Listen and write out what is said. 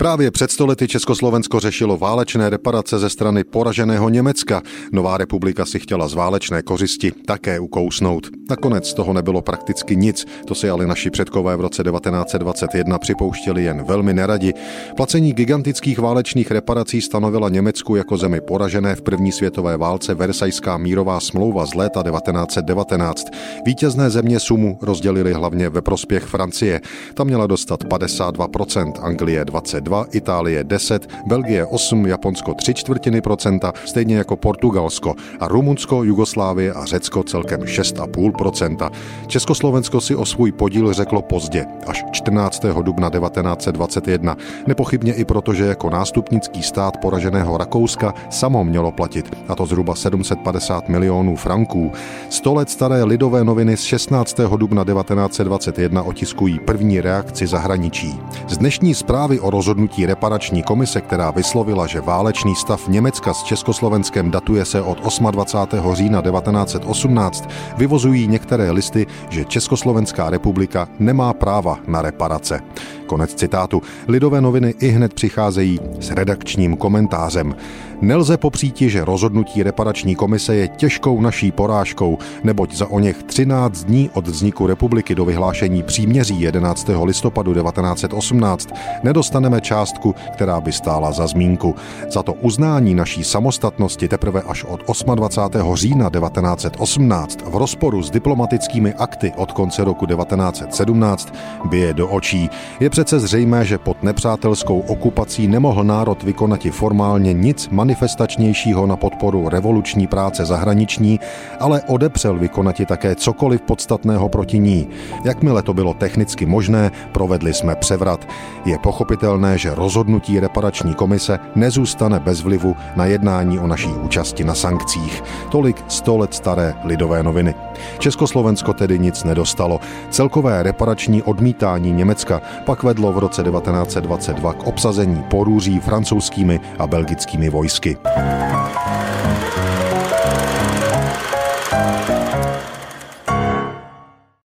Právě před stolety Československo řešilo válečné reparace ze strany poraženého Německa. Nová republika si chtěla z válečné kořisti také ukousnout. Nakonec toho nebylo prakticky nic, to si ale naši předkové v roce 1921 připouštěli jen velmi neradi. Placení gigantických válečných reparací stanovila Německu jako zemi poražené v první světové válce Versajská mírová smlouva z léta 1919. Vítězné země sumu rozdělili hlavně ve prospěch Francie. Ta měla dostat 52%, Anglie 22 2, Itálie 10, Belgie 8, Japonsko 3 čtvrtiny procenta, stejně jako Portugalsko a Rumunsko, Jugoslávie a Řecko celkem 6,5 procenta. Československo si o svůj podíl řeklo pozdě, až 14. dubna 1921. Nepochybně i proto, že jako nástupnický stát poraženého Rakouska samo mělo platit, a to zhruba 750 milionů franků. Sto let staré lidové noviny z 16. dubna 1921 otiskují první reakci zahraničí. Z dnešní zprávy o rozhodnutí reparační komise, která vyslovila, že válečný stav Německa s Československem datuje se od 28. října 1918, vyvozují některé listy, že Československá republika nemá práva na reparace. Konec citátu. Lidové noviny i hned přicházejí s redakčním komentářem. Nelze popříti, že rozhodnutí reparační komise je těžkou naší porážkou, neboť za o něch 13 dní od vzniku republiky do vyhlášení příměří 11. listopadu 1918 nedostaneme částku, která by stála za zmínku. Za to uznání naší samostatnosti teprve až od 28. října 1918 v rozporu s diplomatickými akty od konce roku 1917 bije do očí. Je přece zřejmé, že pod nepřátelskou okupací nemohl národ vykonat i formálně nic manifestačnějšího na podporu revoluční práce zahraniční, ale odepřel vykonat i také cokoliv podstatného proti ní. Jakmile to bylo technicky možné, provedli jsme převrat. Je pochopitelné, že rozhodnutí reparační komise nezůstane bez vlivu na jednání o naší účasti na sankcích. Tolik sto let staré lidové noviny. Československo tedy nic nedostalo. Celkové reparační odmítání Německa pak vedlo v roce 1922 k obsazení porůří francouzskými a belgickými vojsky.